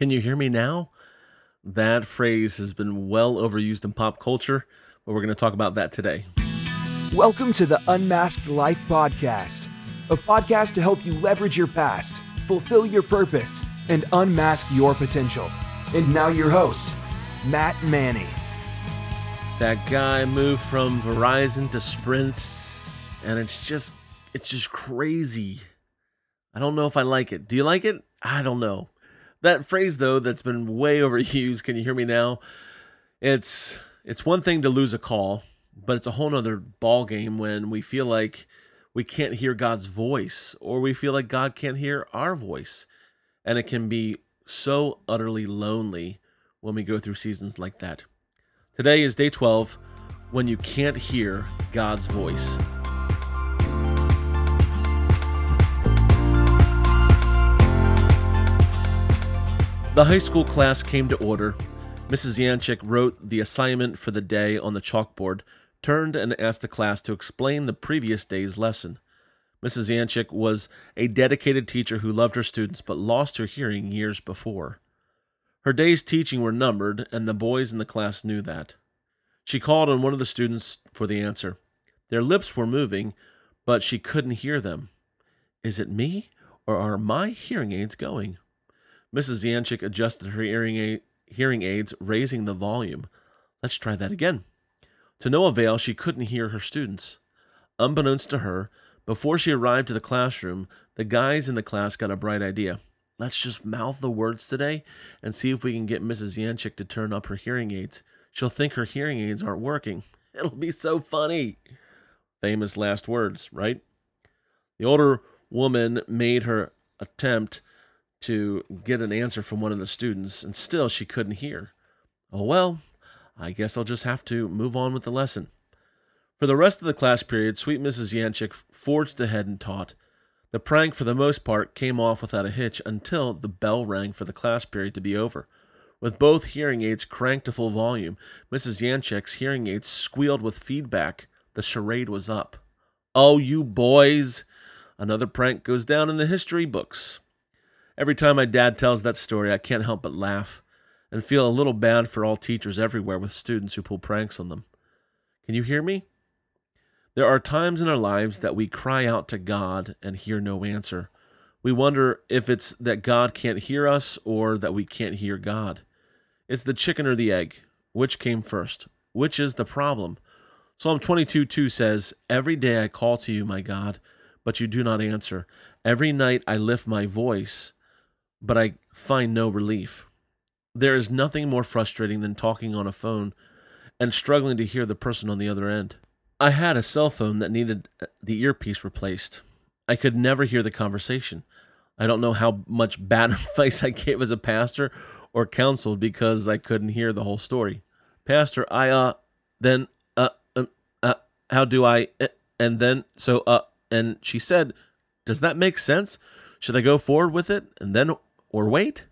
Can you hear me now? That phrase has been well overused in pop culture, but we're going to talk about that today. Welcome to the Unmasked Life Podcast, a podcast to help you leverage your past, fulfill your purpose, and unmask your potential. And now, your host, Matt Manny. That guy moved from Verizon to Sprint, and it's just it's just crazy. I don't know if I like it. Do you like it? I don't know. That phrase though that's been way overused, can you hear me now? It's it's one thing to lose a call, but it's a whole nother ball game when we feel like we can't hear God's voice or we feel like God can't hear our voice. And it can be so utterly lonely when we go through seasons like that. Today is day 12 when you can't hear God's voice. The high school class came to order. Mrs. Yanchik wrote the assignment for the day on the chalkboard, turned and asked the class to explain the previous day's lesson. Mrs. Yanchik was a dedicated teacher who loved her students but lost her hearing years before. Her days teaching were numbered, and the boys in the class knew that. She called on one of the students for the answer. Their lips were moving, but she couldn't hear them. Is it me, or are my hearing aids going? Mrs. Yanchik adjusted her hearing, hearing aids, raising the volume. Let's try that again. To no avail, she couldn't hear her students. Unbeknownst to her, before she arrived to the classroom, the guys in the class got a bright idea. Let's just mouth the words today and see if we can get Mrs. Yanchik to turn up her hearing aids. She'll think her hearing aids aren't working. It'll be so funny. Famous last words, right? The older woman made her attempt to get an answer from one of the students, and still she couldn't hear. Oh well, I guess I'll just have to move on with the lesson. For the rest of the class period, sweet Mrs. Yanchik forged ahead and taught. The prank, for the most part, came off without a hitch until the bell rang for the class period to be over. With both hearing aids cranked to full volume, Mrs. Yanchik's hearing aids squealed with feedback. The charade was up. Oh, you boys! Another prank goes down in the history books. Every time my dad tells that story, I can't help but laugh and feel a little bad for all teachers everywhere with students who pull pranks on them. Can you hear me? There are times in our lives that we cry out to God and hear no answer. We wonder if it's that God can't hear us or that we can't hear God. It's the chicken or the egg. Which came first? Which is the problem? Psalm 22 2 says, Every day I call to you, my God, but you do not answer. Every night I lift my voice, but I find no relief. There is nothing more frustrating than talking on a phone and struggling to hear the person on the other end. I had a cell phone that needed the earpiece replaced. I could never hear the conversation. I don't know how much bad advice I gave as a pastor or counseled because I couldn't hear the whole story. Pastor, I, uh, then, uh, uh, uh how do I, uh, and then, so, uh, and she said, Does that make sense? Should I go forward with it and then or wait?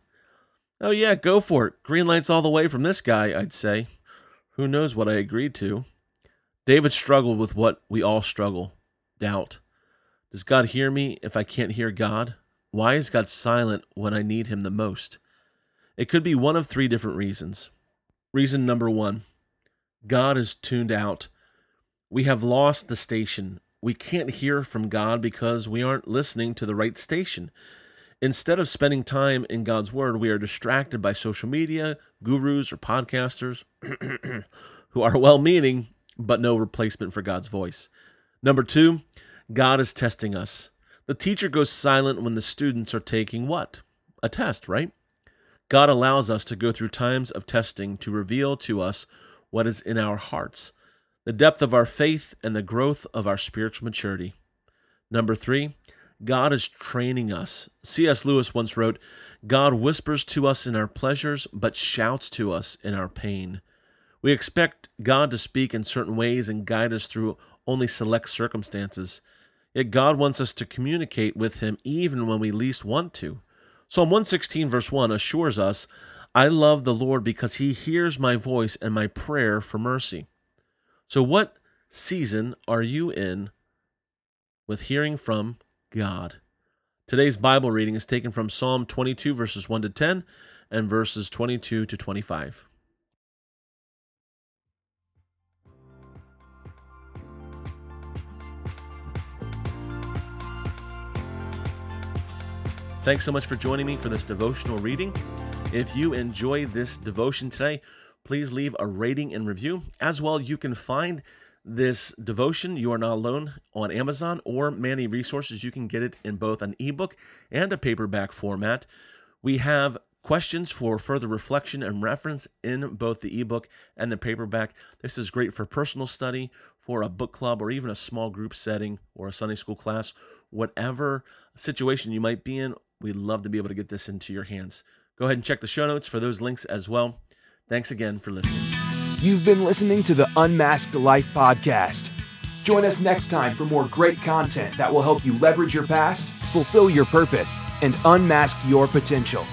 Oh, yeah, go for it. Green lights all the way from this guy, I'd say. Who knows what I agreed to? David struggled with what we all struggle doubt. Does God hear me if I can't hear God? Why is God silent when I need Him the most? It could be one of three different reasons. Reason number one God is tuned out. We have lost the station. We can't hear from God because we aren't listening to the right station. Instead of spending time in God's Word, we are distracted by social media, gurus, or podcasters who are well meaning, but no replacement for God's voice. Number two, God is testing us. The teacher goes silent when the students are taking what? A test, right? God allows us to go through times of testing to reveal to us what is in our hearts, the depth of our faith, and the growth of our spiritual maturity. Number three, God is training us. C.S. Lewis once wrote, God whispers to us in our pleasures, but shouts to us in our pain. We expect God to speak in certain ways and guide us through only select circumstances. Yet God wants us to communicate with Him even when we least want to. Psalm 116, verse 1 assures us, I love the Lord because He hears my voice and my prayer for mercy. So, what season are you in with hearing from God. Today's Bible reading is taken from Psalm 22, verses 1 to 10, and verses 22 to 25. Thanks so much for joining me for this devotional reading. If you enjoy this devotion today, please leave a rating and review. As well, you can find this devotion, You Are Not Alone, on Amazon or many resources. You can get it in both an ebook and a paperback format. We have questions for further reflection and reference in both the ebook and the paperback. This is great for personal study, for a book club, or even a small group setting or a Sunday school class. Whatever situation you might be in, We'd love to be able to get this into your hands. Go ahead and check the show notes for those links as well. Thanks again for listening. You've been listening to the Unmasked Life podcast. Join us next time for more great content that will help you leverage your past, fulfill your purpose, and unmask your potential.